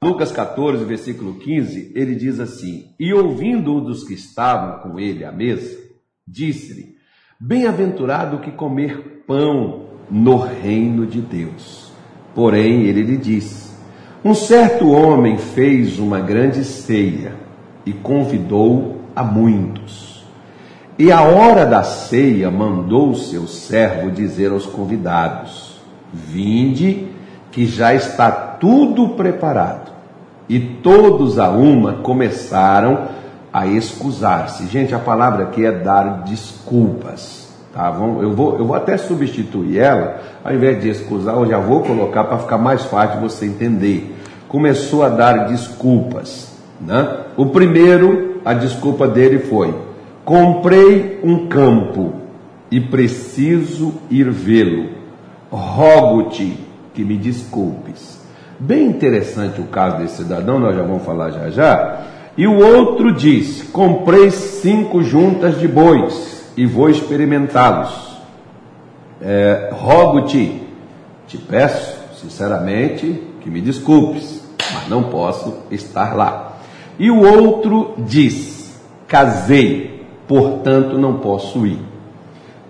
Lucas 14, versículo 15, ele diz assim: E ouvindo um dos que estavam com ele à mesa, disse-lhe: Bem-aventurado que comer pão no reino de Deus. Porém, ele lhe disse: Um certo homem fez uma grande ceia e convidou a muitos. E a hora da ceia mandou o seu servo dizer aos convidados: Vinde, que já está tudo preparado. E todos a uma começaram a excusar-se. Gente, a palavra aqui é dar desculpas. Tá? Eu, vou, eu vou até substituir ela, ao invés de excusar, eu já vou colocar para ficar mais fácil você entender. Começou a dar desculpas. Né? O primeiro, a desculpa dele foi: comprei um campo e preciso ir vê-lo. Rogo-te que me desculpes. Bem interessante o caso desse cidadão, nós já vamos falar já já. E o outro disse: Comprei cinco juntas de bois e vou experimentá-los. É, Rogo-te, te peço, sinceramente, que me desculpes, mas não posso estar lá. E o outro diz: Casei, portanto não posso ir.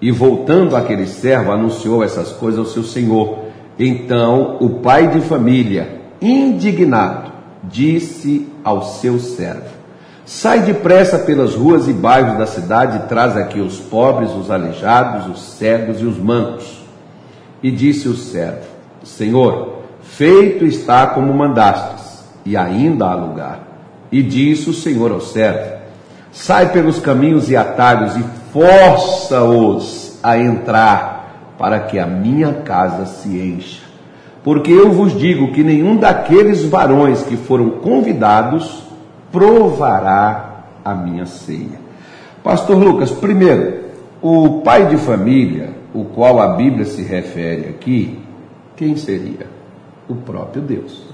E voltando aquele servo, anunciou essas coisas ao seu senhor. Então o pai de família, indignado, disse ao seu servo: Sai depressa pelas ruas e bairros da cidade e traz aqui os pobres, os aleijados, os cegos e os mancos. E disse o servo: Senhor, feito está como mandastes, e ainda há lugar. E disse o Senhor ao servo: Sai pelos caminhos e atalhos e força-os a entrar para que a minha casa se encha. Porque eu vos digo que nenhum daqueles varões que foram convidados provará a minha ceia. Pastor Lucas, primeiro, o pai de família, o qual a Bíblia se refere aqui, quem seria? O próprio Deus.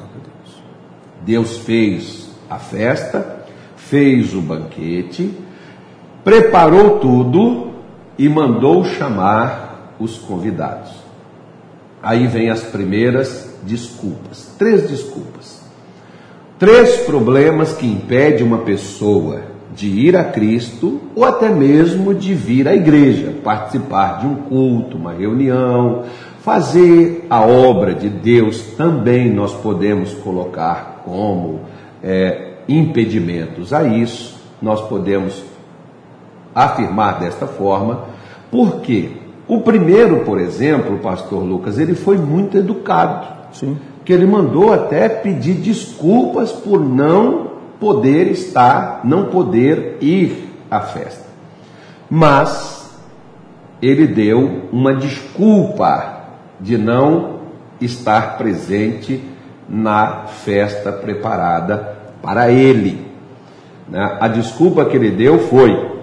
Deus fez a festa, fez o banquete, preparou tudo e mandou chamar os convidados. Aí vem as primeiras desculpas, três desculpas. Três problemas que impedem uma pessoa de ir a Cristo ou até mesmo de vir à igreja, participar de um culto, uma reunião, fazer a obra de Deus, também nós podemos colocar como é, impedimentos a isso, nós podemos afirmar desta forma, porque o primeiro, por exemplo, o pastor Lucas, ele foi muito educado. Sim. Que ele mandou até pedir desculpas por não poder estar, não poder ir à festa. Mas ele deu uma desculpa de não estar presente na festa preparada para ele. Né? A desculpa que ele deu foi: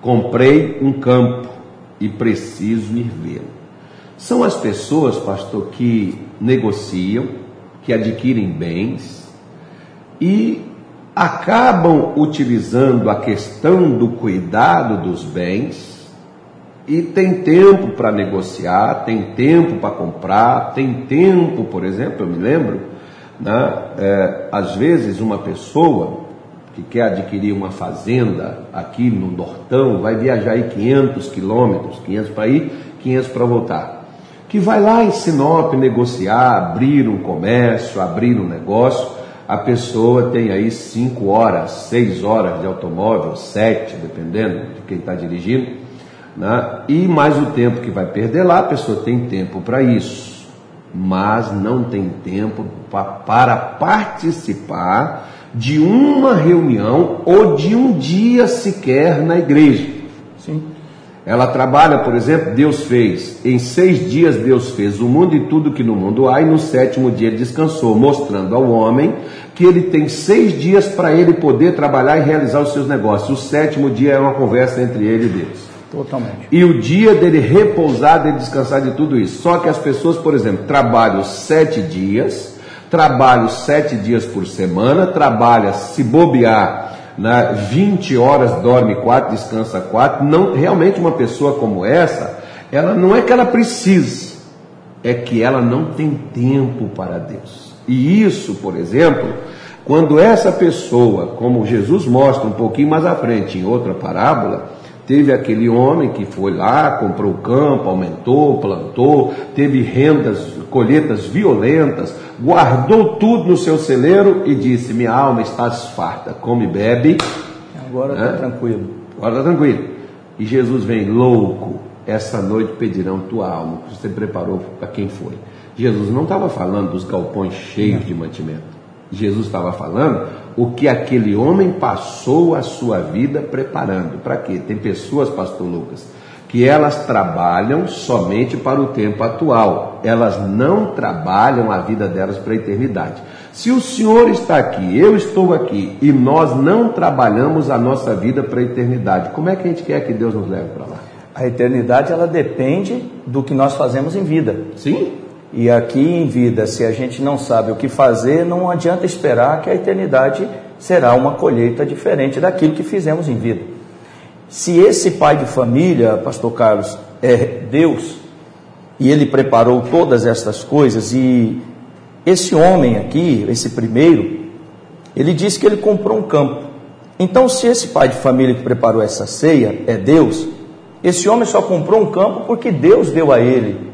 comprei um campo e preciso ir vê-lo. São as pessoas, pastor, que negociam, que adquirem bens e acabam utilizando a questão do cuidado dos bens e tem tempo para negociar, tem tempo para comprar, tem tempo, por exemplo, eu me lembro, né, é, às vezes uma pessoa que quer adquirir uma fazenda aqui no Nortão, vai viajar aí 500 quilômetros, 500 para ir, 500 para voltar. Que vai lá em Sinop negociar, abrir um comércio, abrir um negócio, a pessoa tem aí 5 horas, 6 horas de automóvel, 7, dependendo de quem está dirigindo, né? e mais o tempo que vai perder lá, a pessoa tem tempo para isso, mas não tem tempo para participar de uma reunião ou de um dia sequer na igreja. Sim. Ela trabalha, por exemplo, Deus fez, em seis dias Deus fez o mundo e tudo que no mundo há, e no sétimo dia descansou, mostrando ao homem que ele tem seis dias para ele poder trabalhar e realizar os seus negócios. O sétimo dia é uma conversa entre ele e Deus. Totalmente. E o dia dele repousar, dele descansar de tudo isso. Só que as pessoas, por exemplo, trabalham sete dias, trabalho sete dias por semana, trabalha, se bobear, né, 20 horas, dorme quatro, descansa quatro. Não, realmente uma pessoa como essa, ela não é que ela precise, é que ela não tem tempo para Deus. E isso, por exemplo, quando essa pessoa, como Jesus mostra um pouquinho mais à frente em outra parábola, teve aquele homem que foi lá, comprou o campo, aumentou, plantou, teve rendas, colheitas violentas, guardou tudo no seu celeiro e disse: Minha alma está farta, come e bebe. Agora está tranquilo. Agora está tranquilo. E Jesus vem louco, essa noite pedirão tua alma, que você preparou para quem foi. Jesus não estava falando dos galpões cheios de mantimento. Jesus estava falando o que aquele homem passou a sua vida preparando. Para quê? Tem pessoas, pastor Lucas, que elas trabalham somente para o tempo atual. Elas não trabalham a vida delas para a eternidade. Se o Senhor está aqui, eu estou aqui, e nós não trabalhamos a nossa vida para a eternidade, como é que a gente quer que Deus nos leve para lá? A eternidade ela depende do que nós fazemos em vida. Sim. E aqui em vida, se a gente não sabe o que fazer, não adianta esperar que a eternidade será uma colheita diferente daquilo que fizemos em vida. Se esse pai de família, pastor Carlos, é Deus, e ele preparou todas estas coisas, e esse homem aqui, esse primeiro, ele disse que ele comprou um campo. Então, se esse pai de família que preparou essa ceia é Deus, esse homem só comprou um campo porque Deus deu a ele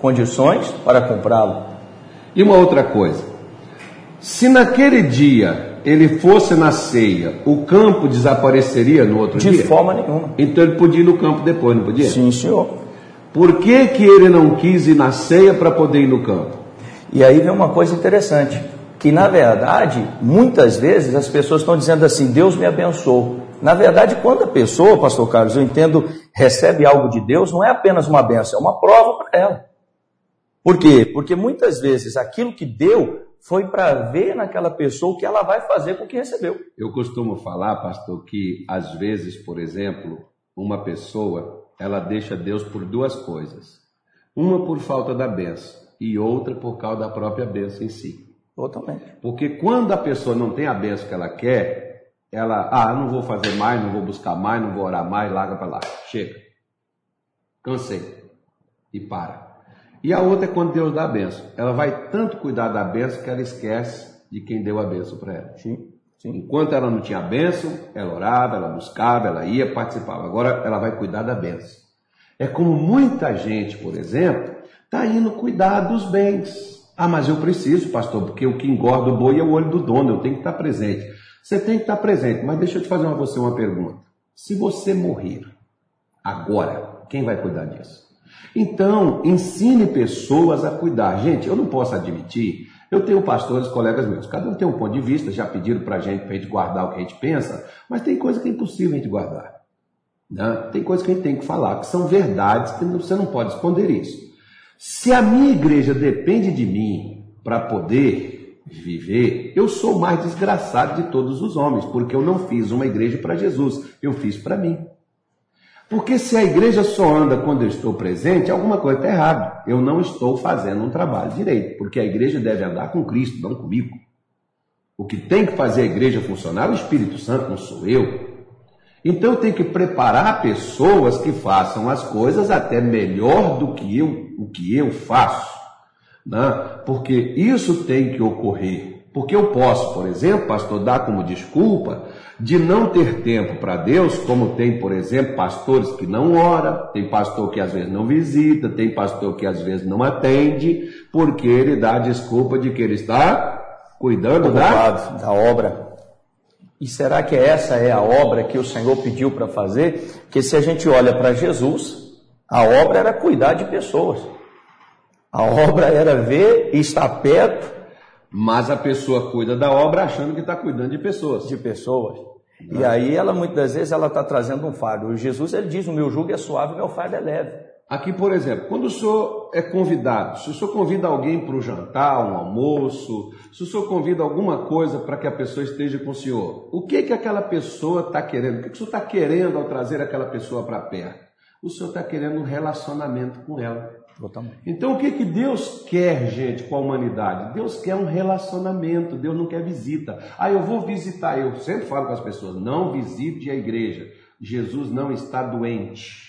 condições para comprá-lo. E uma outra coisa: se naquele dia ele fosse na ceia, o campo desapareceria no outro De dia? De forma nenhuma. Então ele podia ir no campo depois, não podia? Sim, senhor. Por que, que ele não quis ir na ceia para poder ir no campo? E aí vem uma coisa interessante, que na verdade, muitas vezes as pessoas estão dizendo assim, Deus me abençoou. Na verdade, quando a pessoa, pastor Carlos, eu entendo, recebe algo de Deus, não é apenas uma benção, é uma prova para ela. Por quê? Porque muitas vezes aquilo que deu foi para ver naquela pessoa o que ela vai fazer com o que recebeu. Eu costumo falar, pastor, que às vezes, por exemplo, uma pessoa, ela deixa Deus por duas coisas. Uma por falta da benção e outra por causa da própria benção em si. Totalmente. Porque quando a pessoa não tem a benção que ela quer, ela, ah, não vou fazer mais, não vou buscar mais, não vou orar mais, larga para lá. Chega. Cansei. E para. E a outra é quando Deus dá a benção. Ela vai tanto cuidar da benção que ela esquece de quem deu a benção para ela. Sim, sim. Enquanto ela não tinha a benção, ela orava, ela buscava, ela ia, participava. Agora ela vai cuidar da benção. É como muita gente, por exemplo, está indo cuidar dos bens. Ah, mas eu preciso, pastor, porque o que engorda o boi é o olho do dono, eu tenho que estar presente. Você tem que estar presente, mas deixa eu te fazer uma, você uma pergunta. Se você morrer agora, quem vai cuidar disso? Então, ensine pessoas a cuidar. Gente, eu não posso admitir, eu tenho pastores, colegas meus, cada um tem um ponto de vista, já pediram para a gente, para a gente guardar o que a gente pensa, mas tem coisa que é impossível a gente guardar. Né? Tem coisa que a gente tem que falar, que são verdades, que você não pode esconder isso. Se a minha igreja depende de mim para poder viver, eu sou o mais desgraçado de todos os homens, porque eu não fiz uma igreja para Jesus, eu fiz para mim. Porque se a igreja só anda quando eu estou presente, alguma coisa está errada. Eu não estou fazendo um trabalho direito, porque a igreja deve andar com Cristo, não comigo. O que tem que fazer a igreja funcionar é o Espírito Santo, não sou eu. Então eu tenho que preparar pessoas que façam as coisas até melhor do que eu, o que eu faço. Né? Porque isso tem que ocorrer. Porque eu posso, por exemplo, pastor, dar como desculpa de não ter tempo para Deus, como tem, por exemplo, pastores que não ora, tem pastor que às vezes não visita, tem pastor que às vezes não atende, porque ele dá a desculpa de que ele está cuidando da... da obra. E será que essa é a obra que o Senhor pediu para fazer? Que se a gente olha para Jesus, a obra era cuidar de pessoas. A obra era ver e estar perto mas a pessoa cuida da obra achando que está cuidando de pessoas. De pessoas. Não. E aí ela muitas vezes ela está trazendo um fardo. Jesus ele diz: o meu jugo é suave, o meu fardo é leve. Aqui, por exemplo, quando o senhor é convidado, se o senhor convida alguém para o jantar, um almoço, se o senhor convida alguma coisa para que a pessoa esteja com o senhor, o que que aquela pessoa está querendo? O que, que o senhor está querendo ao trazer aquela pessoa para perto? O senhor está querendo um relacionamento com ela. Então o que, que Deus quer, gente, com a humanidade? Deus quer um relacionamento, Deus não quer visita. Ah, eu vou visitar, eu sempre falo com as pessoas, não visite a igreja. Jesus não está doente.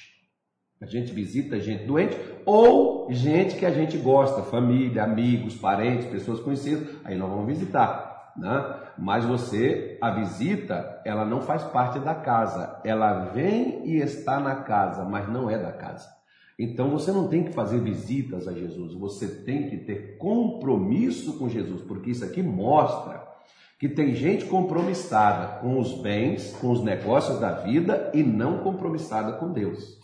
A gente visita gente doente ou gente que a gente gosta, família, amigos, parentes, pessoas conhecidas, aí nós vamos visitar, né? Mas você, a visita, ela não faz parte da casa, ela vem e está na casa, mas não é da casa. Então você não tem que fazer visitas a Jesus, você tem que ter compromisso com Jesus, porque isso aqui mostra que tem gente compromissada com os bens, com os negócios da vida e não compromissada com Deus.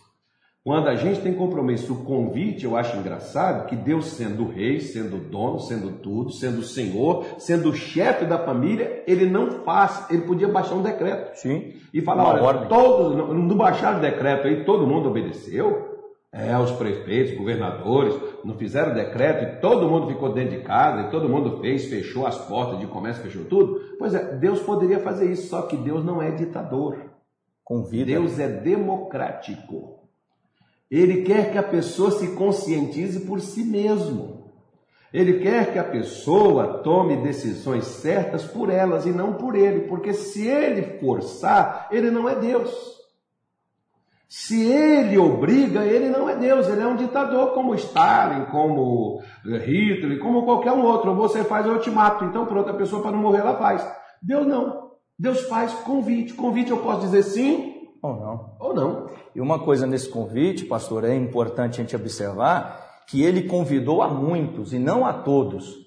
Quando a gente tem compromisso, o convite, eu acho engraçado que Deus, sendo rei, sendo dono, sendo tudo, sendo o senhor, sendo o chefe da família, ele não faz, ele podia baixar um decreto. Sim. E falar, Uma olha, ordem. todos, não baixaram o decreto aí, todo mundo obedeceu. É, os prefeitos, governadores, não fizeram decreto e todo mundo ficou dentro de casa e todo mundo fez, fechou as portas de comércio, fechou tudo. Pois é, Deus poderia fazer isso, só que Deus não é ditador. Convida. Deus é democrático. Ele quer que a pessoa se conscientize por si mesmo. Ele quer que a pessoa tome decisões certas por elas e não por ele, porque se ele forçar, ele não é Deus. Se ele obriga, ele não é Deus, ele é um ditador como Stalin, como Hitler, como qualquer um outro. Ou você faz, eu te mato. Então, para outra pessoa, para não morrer, ela faz. Deus não. Deus faz convite. Convite eu posso dizer sim Ou não. ou não. E uma coisa nesse convite, pastor, é importante a gente observar que ele convidou a muitos e não a todos.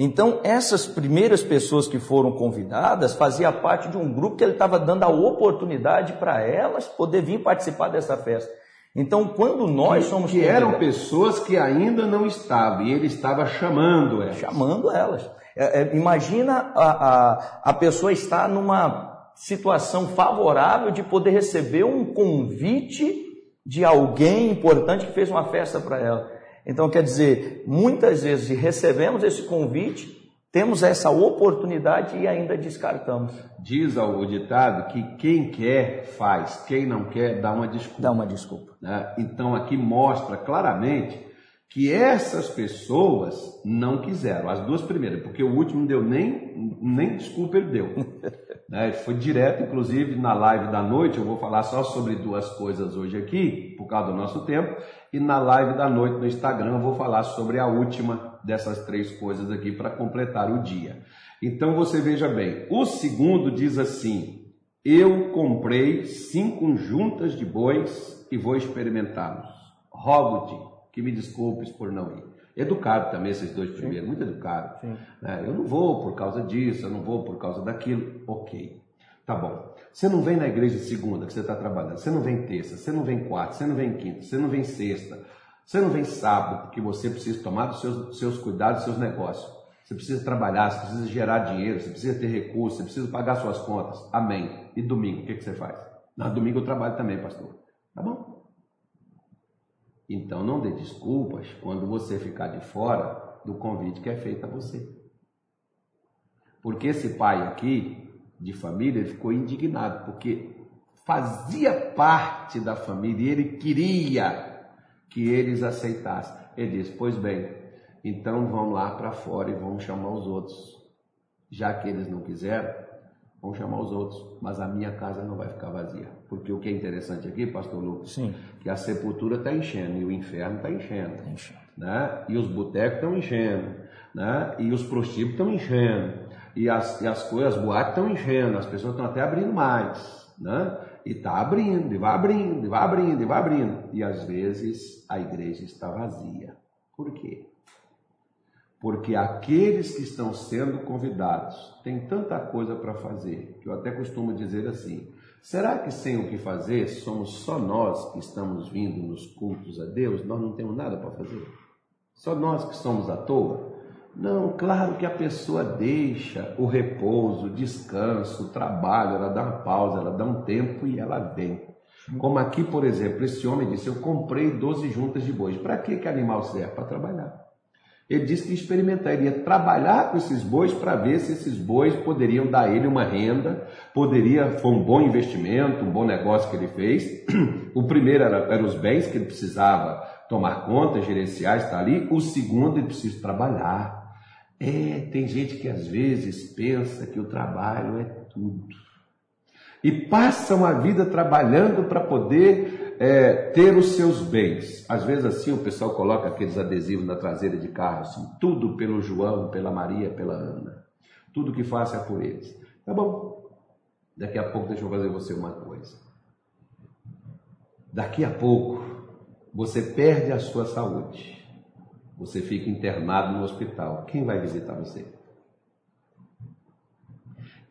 Então, essas primeiras pessoas que foram convidadas faziam parte de um grupo que ele estava dando a oportunidade para elas poder vir participar dessa festa. Então, quando nós somos que eram pessoas que ainda não estavam e ele estava chamando elas. chamando elas. É, é, imagina a, a, a pessoa estar numa situação favorável de poder receber um convite de alguém importante que fez uma festa para ela. Então, quer dizer, muitas vezes recebemos esse convite, temos essa oportunidade e ainda descartamos. Diz o ditado que quem quer faz, quem não quer dá uma desculpa. Dá uma desculpa. né? Então aqui mostra claramente que essas pessoas não quiseram, as duas primeiras, porque o último não deu nem, nem desculpa ele deu. né? Foi direto, inclusive na live da noite, eu vou falar só sobre duas coisas hoje aqui, por causa do nosso tempo, e na live da noite no Instagram eu vou falar sobre a última dessas três coisas aqui para completar o dia. Então você veja bem, o segundo diz assim: Eu comprei cinco juntas de bois e vou experimentá-los. Rogo-te que me desculpes por não ir. Educado também esses dois primeiros, muito educado. Sim. né? Eu não vou por causa disso, eu não vou por causa daquilo. Ok, tá bom. Você não vem na igreja segunda que você está trabalhando, você não vem terça, você não vem quarta, você não vem quinta, você não vem sexta, você não vem sábado, porque você precisa tomar dos seus, seus cuidados, dos seus negócios. Você precisa trabalhar, você precisa gerar dinheiro, você precisa ter recursos, você precisa pagar suas contas. Amém. E domingo, o que, que você faz? Na domingo eu trabalho também, pastor. Tá bom. Então não dê desculpas quando você ficar de fora do convite que é feito a você. Porque esse pai aqui, de família, ele ficou indignado, porque fazia parte da família e ele queria que eles aceitassem. Ele disse: Pois bem, então vão lá para fora e vão chamar os outros. Já que eles não quiseram, vão chamar os outros, mas a minha casa não vai ficar vazia. Porque o que é interessante aqui, pastor Lucas, Sim. que a sepultura está enchendo e o inferno está enchendo. Tá enchendo. Né? E os botecos estão enchendo, né? e os prostíbulos estão enchendo, e as, e as coisas, as boates estão enchendo, as pessoas estão até abrindo mais. Né? E está abrindo, e vai abrindo, e vai abrindo, e vai abrindo. E às vezes a igreja está vazia. Por quê? Porque aqueles que estão sendo convidados têm tanta coisa para fazer, que eu até costumo dizer assim: será que sem o que fazer somos só nós que estamos vindo nos cultos a Deus? Nós não temos nada para fazer? Só nós que somos à toa? Não, claro que a pessoa deixa o repouso, o descanso, o trabalho, ela dá uma pausa, ela dá um tempo e ela vem. Como aqui, por exemplo, esse homem disse: Eu comprei 12 juntas de bois. Para que, que animal serve? Para trabalhar. Ele disse que experimentar, ele ia trabalhar com esses bois para ver se esses bois poderiam dar a ele uma renda, poderia, foi um bom investimento, um bom negócio que ele fez. O primeiro era, era os bens que ele precisava tomar conta, gerenciar, estar ali. O segundo, ele precisa trabalhar. É, tem gente que às vezes pensa que o trabalho é tudo. E passam a vida trabalhando para poder é, ter os seus bens. Às vezes assim o pessoal coloca aqueles adesivos na traseira de carro, assim, tudo pelo João, pela Maria, pela Ana. Tudo que faça é por eles. Tá bom. Daqui a pouco deixa eu fazer você uma coisa. Daqui a pouco você perde a sua saúde. Você fica internado no hospital. Quem vai visitar você?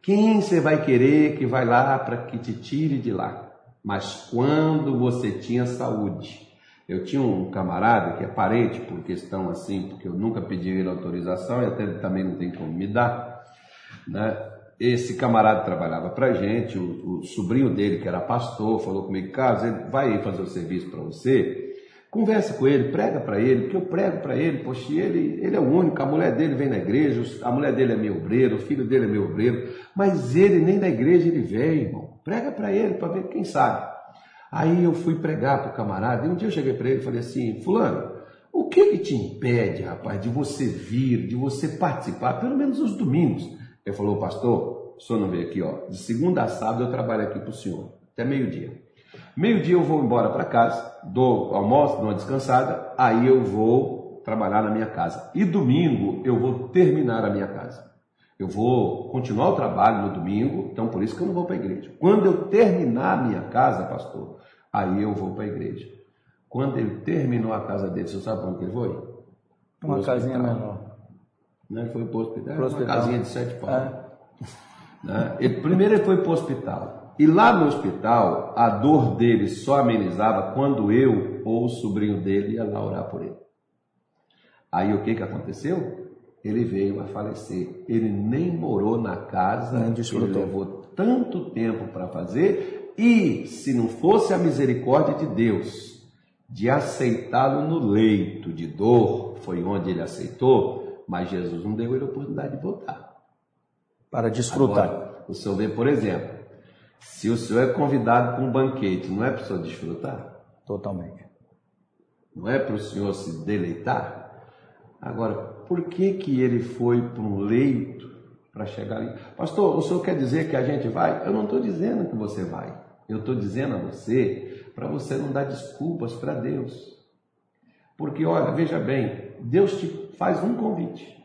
Quem você vai querer que vai lá para que te tire de lá? Mas quando você tinha saúde, eu tinha um camarada que é parente por questão assim, porque eu nunca pedi ele autorização e até ele também não tem como me dar, né? Esse camarada trabalhava para gente, o, o, sobrinho dele que era pastor falou comigo, Carlos, ele vai fazer o serviço para você, Conversa com ele, prega para ele, porque eu prego para ele, poxa, ele, ele é o único, a mulher dele vem na igreja, a mulher dele é meu obreiro, o filho dele é meu obreiro, mas ele nem da igreja ele vem, irmão. Prega para ele, para ver quem sabe. Aí eu fui pregar para o camarada, e um dia eu cheguei para ele e falei assim, fulano, o que que te impede, rapaz, de você vir, de você participar, pelo menos os domingos? Ele falou, pastor, o senhor não veio aqui, ó, de segunda a sábado eu trabalho aqui para o senhor, até meio-dia. Meio-dia eu vou embora para casa, dou almoço, dou uma descansada, aí eu vou trabalhar na minha casa. E domingo eu vou terminar a minha casa. Eu vou continuar o trabalho no domingo, então por isso que eu não vou para a igreja. Quando eu terminar a minha casa, pastor, aí eu vou para a igreja. Quando ele terminou a casa dele, você sabe onde ele foi? Uma casinha menor. Não, ele foi para o hospital. Uma casinha de sete pau. É. Né? Ele, primeiro ele foi para o hospital. E lá no hospital, a dor dele só amenizava quando eu ou o sobrinho dele ia lá orar por ele. Aí o que, que aconteceu? Ele veio a falecer. Ele nem morou na casa, nem ele levou tanto tempo para fazer. E se não fosse a misericórdia de Deus de aceitá-lo no leito de dor, foi onde ele aceitou, mas Jesus não deu ele a oportunidade de voltar. Para desfrutar. Agora, o senhor vê, por exemplo, se o senhor é convidado para um banquete, não é para o senhor desfrutar? Totalmente. Não é para o senhor se deleitar? Agora, por que que ele foi para um leito para chegar ali? Pastor, o senhor quer dizer que a gente vai? Eu não estou dizendo que você vai. Eu estou dizendo a você para você não dar desculpas para Deus. Porque, olha, veja bem, Deus te faz um convite.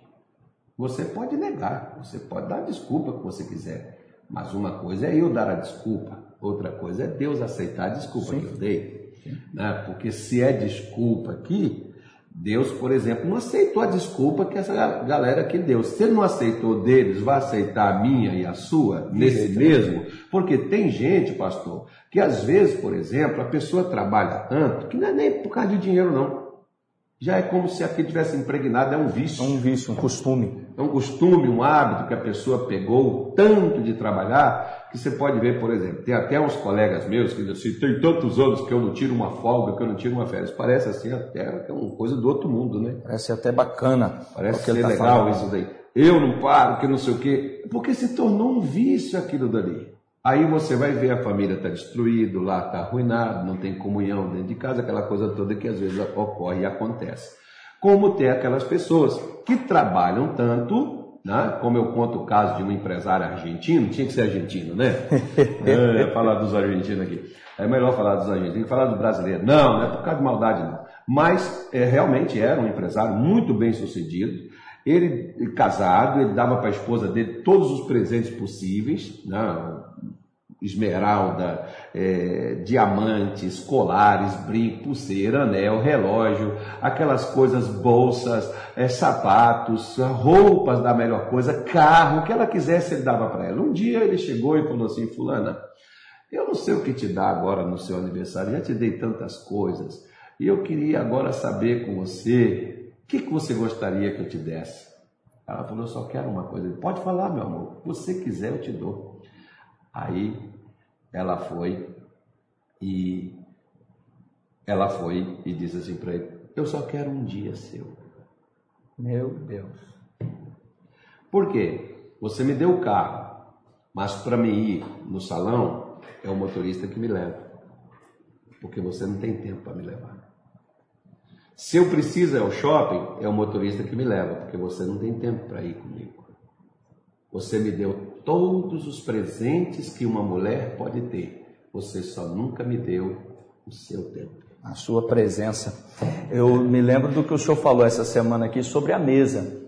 Você pode negar, você pode dar a desculpa que você quiser. Mas uma coisa é eu dar a desculpa, outra coisa é Deus aceitar a desculpa Sim. que eu dei. Né? Porque se é desculpa aqui, Deus, por exemplo, não aceitou a desculpa que essa galera que deu. Se ele não aceitou deles, vai aceitar a minha e a sua nesse mesmo? Porque tem gente, pastor, que às vezes, por exemplo, a pessoa trabalha tanto que não é nem por causa de dinheiro, não já é como se aquilo tivesse impregnado, é um vício. É um vício, um costume. É um costume, um hábito que a pessoa pegou tanto de trabalhar, que você pode ver, por exemplo, tem até uns colegas meus que dizem assim, tem tantos anos que eu não tiro uma folga, que eu não tiro uma férias. Parece assim até é uma coisa do outro mundo, né? Parece até bacana. Parece ser tá legal falando. isso daí. Eu não paro, que não sei o quê. Porque se tornou um vício aquilo dali. Aí você vai ver a família está destruída, lá está arruinado, não tem comunhão dentro de casa, aquela coisa toda que às vezes ocorre e acontece. Como tem aquelas pessoas que trabalham tanto, né? como eu conto o caso de um empresário argentino, tinha que ser argentino, né? é, falar dos argentinos aqui. É melhor falar dos argentinos, tem que falar do brasileiro. Não, não é por causa de maldade, não. Mas é, realmente era um empresário muito bem sucedido, ele, casado, ele dava para a esposa dele todos os presentes possíveis, né? Esmeralda, é, diamantes, colares, brinco, pulseira, anel, relógio, aquelas coisas, bolsas, é, sapatos, roupas da melhor coisa, carro, o que ela quisesse ele dava para ela. Um dia ele chegou e falou assim, fulana, eu não sei o que te dá agora no seu aniversário, já te dei tantas coisas, e eu queria agora saber com você o que, que você gostaria que eu te desse? Ela falou, eu só quero uma coisa. Pode falar, meu amor. Você quiser, eu te dou. Aí ela foi e ela foi e disse assim para ele: Eu só quero um dia seu. Meu Deus. Por quê? Você me deu o carro, mas para me ir no salão é o motorista que me leva. Porque você não tem tempo para me levar. Se eu preciso ir ao shopping, é o motorista que me leva, porque você não tem tempo para ir comigo. Você me deu todos os presentes que uma mulher pode ter. Você só nunca me deu o seu tempo. A sua presença. Eu me lembro do que o senhor falou essa semana aqui sobre a mesa.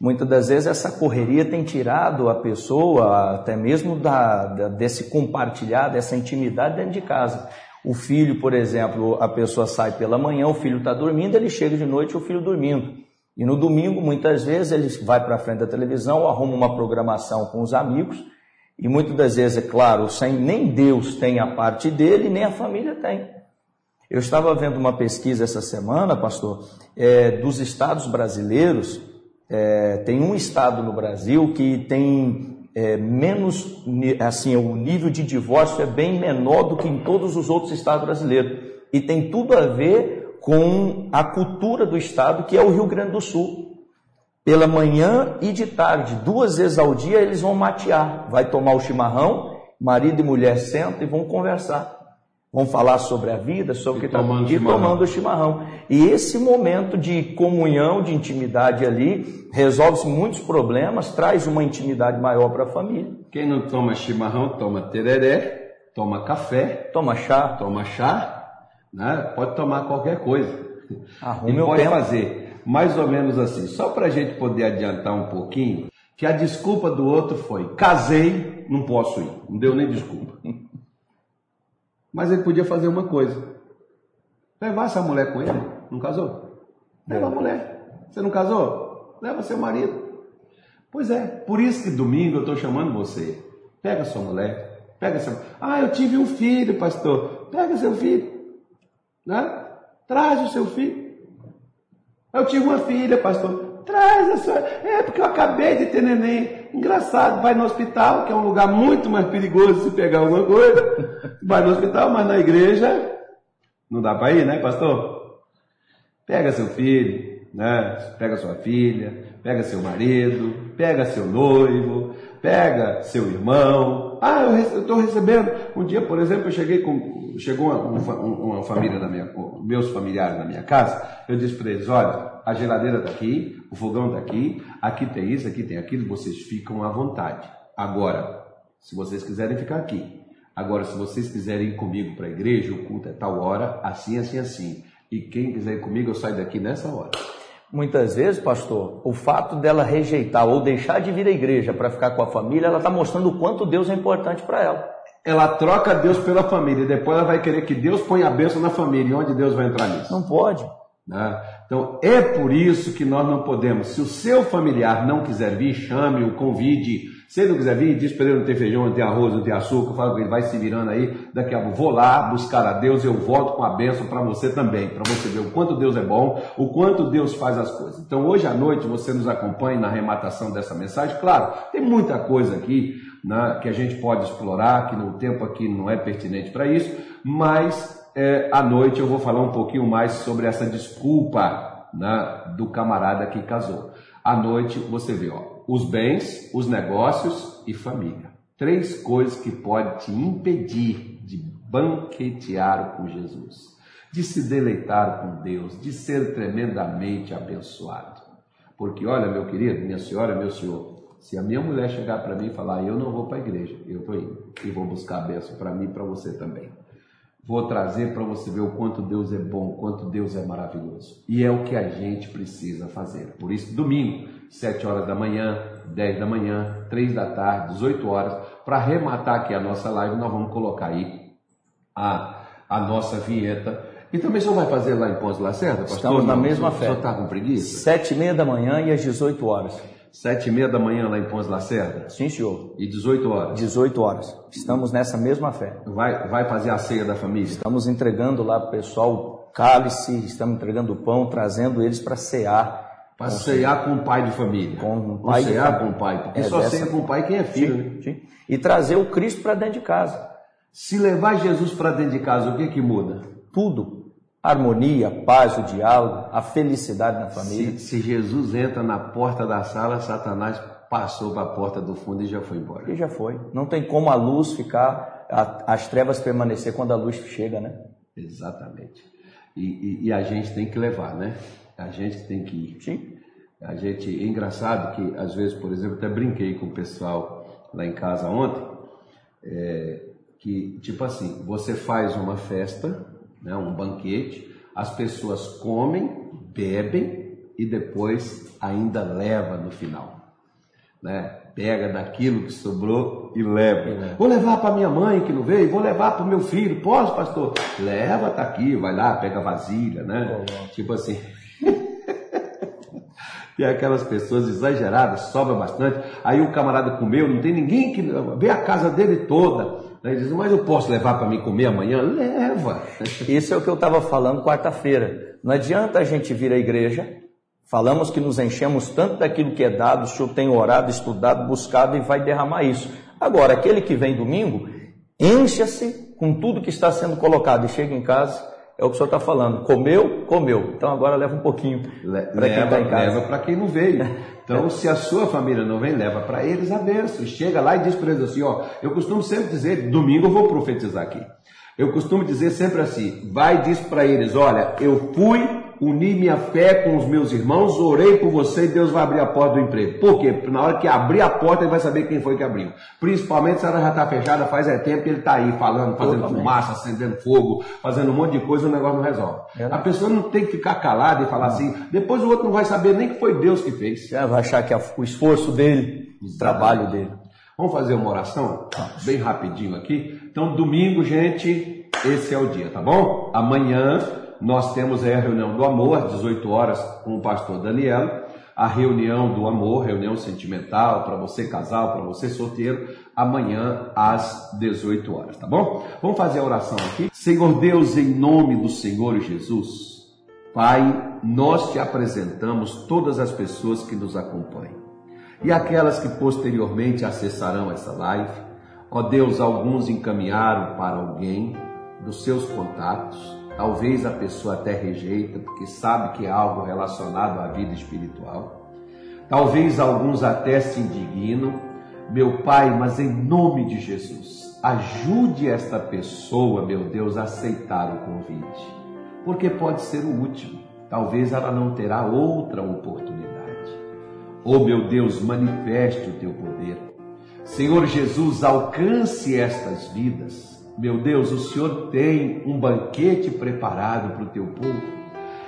Muitas das vezes essa correria tem tirado a pessoa até mesmo da, da, desse compartilhar, dessa intimidade dentro de casa. O filho, por exemplo, a pessoa sai pela manhã, o filho está dormindo, ele chega de noite, o filho dormindo. E no domingo, muitas vezes, ele vai para frente da televisão, arruma uma programação com os amigos, e muitas das vezes, é claro, sem nem Deus tem a parte dele, nem a família tem. Eu estava vendo uma pesquisa essa semana, pastor, é, dos estados brasileiros. É, tem um estado no Brasil que tem é, menos, assim, o nível de divórcio é bem menor do que em todos os outros estados brasileiros. E tem tudo a ver com a cultura do estado, que é o Rio Grande do Sul. Pela manhã e de tarde, duas vezes ao dia, eles vão matear. Vai tomar o chimarrão, marido e mulher sentam e vão conversar. Vão falar sobre a vida, sobre o que está tomando, tomando chimarrão. E esse momento de comunhão, de intimidade ali, resolve muitos problemas, traz uma intimidade maior para a família. Quem não toma chimarrão, toma tereré, toma café, toma chá, toma chá, né? pode tomar qualquer coisa. Arrume e pode fazer mais ou menos assim, só para a gente poder adiantar um pouquinho, que a desculpa do outro foi: casei, não posso ir. Não deu nem desculpa. Mas ele podia fazer uma coisa: levar essa mulher com ele. Não casou? Leva a mulher. Você não casou? Leva seu marido. Pois é, por isso que domingo eu estou chamando você. Pega sua mulher, pega seu. Ah, eu tive um filho, pastor. Pega seu filho. Né? Traz o seu filho. Eu tive uma filha, pastor. Traz a sua. É porque eu acabei de ter neném. Engraçado, vai no hospital, que é um lugar muito mais perigoso se pegar alguma coisa. Vai no hospital, mas na igreja não dá para ir, né, pastor? Pega seu filho, né? Pega sua filha, pega seu marido, pega seu noivo, pega seu irmão. Ah, eu estou recebendo. Um dia, por exemplo, eu cheguei com. Chegou uma, uma, família da minha. Meus familiares na minha casa. Eu disse para eles: olha, a geladeira está aqui, o fogão está aqui, aqui tem isso, aqui tem aquilo, vocês ficam à vontade. Agora, se vocês quiserem ficar aqui. Agora, se vocês quiserem ir comigo para a igreja, o culto é tal hora, assim, assim, assim. E quem quiser ir comigo, eu saio daqui nessa hora. Muitas vezes, pastor, o fato dela rejeitar ou deixar de vir à igreja para ficar com a família, ela está mostrando o quanto Deus é importante para ela. Ela troca Deus pela família e depois ela vai querer que Deus ponha a bênção na família. E onde Deus vai entrar nisso? Não pode. Né? Então é por isso que nós não podemos. Se o seu familiar não quiser vir, chame-o, convide. Se ele não quiser vir, diz para ele não tem feijão, não tem arroz, não tem açúcar, fala que ele, vai se virando aí. Daqui a pouco vou lá buscar a Deus, eu volto com a bênção para você também, para você ver o quanto Deus é bom, o quanto Deus faz as coisas. Então hoje à noite você nos acompanhe na arrematação dessa mensagem. Claro, tem muita coisa aqui né, que a gente pode explorar, que no tempo aqui não é pertinente para isso, mas é, à noite eu vou falar um pouquinho mais sobre essa desculpa né, do camarada que casou. À noite você vê ó, os bens, os negócios e família. Três coisas que podem te impedir de banquetear com Jesus, de se deleitar com Deus, de ser tremendamente abençoado. Porque olha, meu querido, minha senhora, meu senhor, se a minha mulher chegar para mim e falar, eu não vou para a igreja, eu estou indo e vou buscar a bênção para mim e para você também vou trazer para você ver o quanto Deus é bom, o quanto Deus é maravilhoso. E é o que a gente precisa fazer. Por isso, domingo, 7 horas da manhã, 10 da manhã, 3 da tarde, 18 horas, para arrematar aqui a nossa live, nós vamos colocar aí a, a nossa vinheta. E também o senhor vai fazer lá em Pons Lacerda, pastor? Estamos na mesma fé. O senhor está com preguiça? Sete e meia da manhã e às 18 horas. Sete e meia da manhã lá em Pons Lacerda? Sim, senhor. E 18 horas? 18 horas. Estamos nessa mesma fé. Vai, vai fazer a ceia da família? Estamos entregando lá para o pessoal cálice, estamos entregando pão, trazendo eles para cear. Para cear com o pai de família. Com o pai com o pai, porque é só dessa... ceia com o pai quem é filho. Sim, né? sim. E trazer o Cristo para dentro de casa. Se levar Jesus para dentro de casa, o que que muda? Tudo harmonia, paz, o diálogo, a felicidade na família. Se, se, Jesus entra na porta da sala, Satanás passou para a porta do fundo e já foi embora. E já foi. Não tem como a luz ficar, a, as trevas permanecer quando a luz chega, né? Exatamente. E, e, e, a gente tem que levar, né? A gente tem que ir. Sim. A gente, é engraçado que às vezes, por exemplo, até brinquei com o pessoal lá em casa ontem, é, que tipo assim, você faz uma festa né, um banquete, as pessoas comem, bebem e depois ainda leva no final. Né? Pega daquilo que sobrou e leva. Vou levar para minha mãe que não veio, vou levar para o meu filho. Posso, pastor? Leva, tá aqui, vai lá, pega vasilha, né? Tipo assim. E aquelas pessoas exageradas, sobra bastante. Aí o camarada comeu, não tem ninguém que vê a casa dele toda. Aí diz, mas eu posso levar para mim comer amanhã? Leva. Isso é o que eu estava falando quarta-feira. Não adianta a gente vir à igreja, falamos que nos enchemos tanto daquilo que é dado, o senhor tem orado, estudado, buscado e vai derramar isso. Agora, aquele que vem domingo, encha-se com tudo que está sendo colocado e chega em casa é o que o senhor está falando. Comeu, comeu. Então agora leva um pouquinho para quem está em casa. Leva para quem não veio. Então, se a sua família não vem, leva para eles a bênção. Chega lá e diz para eles assim: ó, eu costumo sempre dizer, domingo eu vou profetizar aqui. Eu costumo dizer sempre assim: vai e diz para eles: olha, eu fui uni minha fé com os meus irmãos, orei por você e Deus vai abrir a porta do emprego. Por quê? Porque na hora que abrir a porta, ele vai saber quem foi que abriu. Principalmente se ela já está fechada, faz é tempo que ele está aí falando, fazendo fumaça, acendendo fogo, fazendo um monte de coisa, o negócio não resolve. É. A pessoa não tem que ficar calada e falar não. assim, depois o outro não vai saber nem que foi Deus que fez. É, vai achar que é o esforço dele, o trabalho dele. Vamos fazer uma oração? Bem rapidinho aqui. Então, domingo, gente, esse é o dia, tá bom? Amanhã nós temos a reunião do amor às 18 horas com o pastor Daniel, a reunião do amor, reunião sentimental para você casal, para você solteiro, amanhã às 18 horas, tá bom? Vamos fazer a oração aqui. Senhor Deus, em nome do Senhor Jesus, Pai, nós te apresentamos todas as pessoas que nos acompanham e aquelas que posteriormente acessarão essa live. Ó Deus, alguns encaminharam para alguém dos seus contatos Talvez a pessoa até rejeita, porque sabe que é algo relacionado à vida espiritual. Talvez alguns até se indignam. Meu Pai, mas em nome de Jesus, ajude esta pessoa, meu Deus, a aceitar o convite, porque pode ser o último. Talvez ela não terá outra oportunidade. Oh, meu Deus, manifeste o teu poder. Senhor Jesus, alcance estas vidas meu Deus, o Senhor tem um banquete preparado para o teu povo.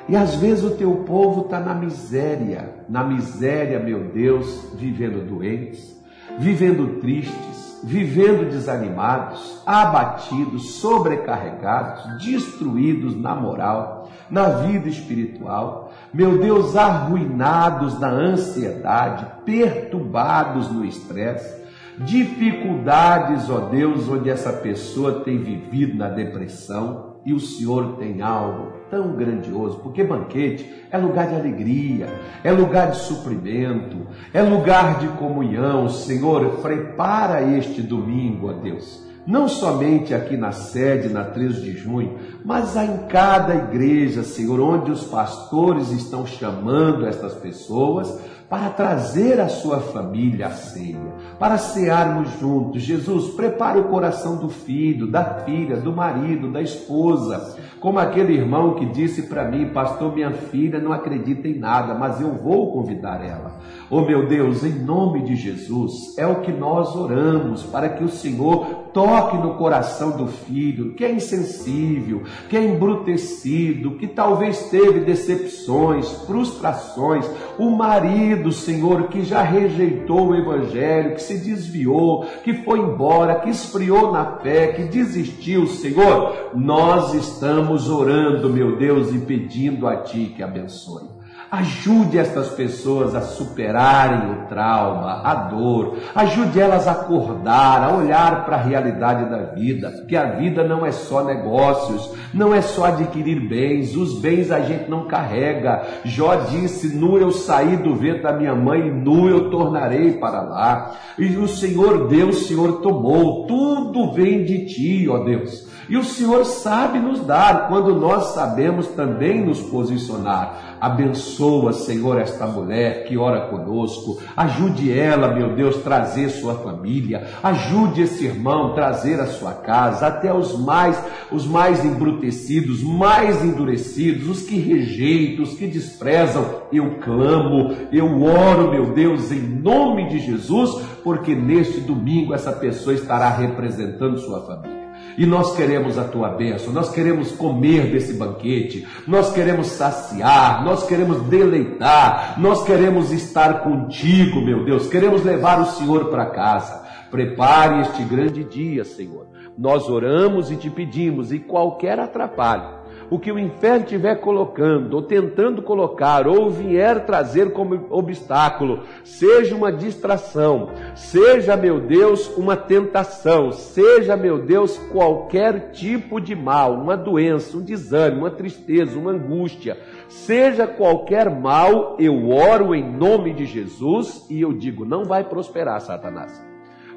E às vezes o teu povo está na miséria, na miséria, meu Deus, vivendo doentes, vivendo tristes, vivendo desanimados, abatidos, sobrecarregados, destruídos na moral, na vida espiritual. Meu Deus, arruinados na ansiedade, perturbados no estresse dificuldades, ó Deus, onde essa pessoa tem vivido na depressão e o Senhor tem algo tão grandioso, porque banquete é lugar de alegria, é lugar de suprimento, é lugar de comunhão. Senhor, prepara este domingo, ó Deus não somente aqui na sede, na 13 de junho, mas em cada igreja, Senhor, onde os pastores estão chamando estas pessoas para trazer a sua família à ceia, para cearmos juntos. Jesus, prepara o coração do filho, da filha, do marido, da esposa, como aquele irmão que disse para mim, pastor, minha filha não acredita em nada, mas eu vou convidar ela. Oh meu Deus, em nome de Jesus, é o que nós oramos para que o Senhor toque no coração do filho, que é insensível, que é embrutecido, que talvez teve decepções, frustrações, o marido, Senhor, que já rejeitou o evangelho, que se desviou, que foi embora, que esfriou na fé, que desistiu, Senhor, nós estamos orando, meu Deus, e pedindo a Ti que abençoe. Ajude estas pessoas a superarem o trauma, a dor. Ajude elas a acordar, a olhar para a realidade da vida. Que a vida não é só negócios, não é só adquirir bens. Os bens a gente não carrega. Jó disse: Nu eu saí do ventre da minha mãe, nu eu tornarei para lá. E o Senhor deu, o Senhor tomou. Tudo vem de ti, ó Deus. E o Senhor sabe nos dar quando nós sabemos também nos posicionar. Abençoa, Senhor, esta mulher que ora conosco. Ajude ela, meu Deus, trazer sua família. Ajude esse irmão trazer a sua casa, até os mais, os mais embrutecidos, mais endurecidos, os que rejeitam, os que desprezam. Eu clamo, eu oro, meu Deus, em nome de Jesus, porque neste domingo essa pessoa estará representando sua família E nós queremos a tua bênção, nós queremos comer desse banquete, nós queremos saciar, nós queremos deleitar, nós queremos estar contigo, meu Deus, queremos levar o Senhor para casa. Prepare este grande dia, Senhor. Nós oramos e te pedimos, e qualquer atrapalho, o que o inferno estiver colocando, ou tentando colocar, ou vier trazer como obstáculo, seja uma distração, seja, meu Deus, uma tentação, seja, meu Deus, qualquer tipo de mal, uma doença, um desânimo, uma tristeza, uma angústia, seja qualquer mal, eu oro em nome de Jesus e eu digo: não vai prosperar, Satanás.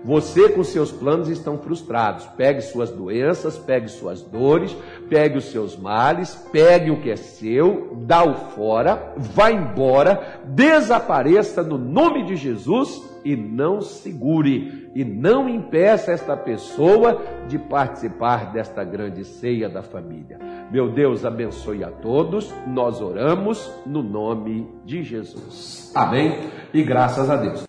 Você com seus planos estão frustrados. Pegue suas doenças, pegue suas dores, pegue os seus males, pegue o que é seu, dá-o fora, vá embora, desapareça no nome de Jesus e não segure e não impeça esta pessoa de participar desta grande ceia da família. Meu Deus abençoe a todos. Nós oramos no nome de Jesus. Amém. E graças a Deus.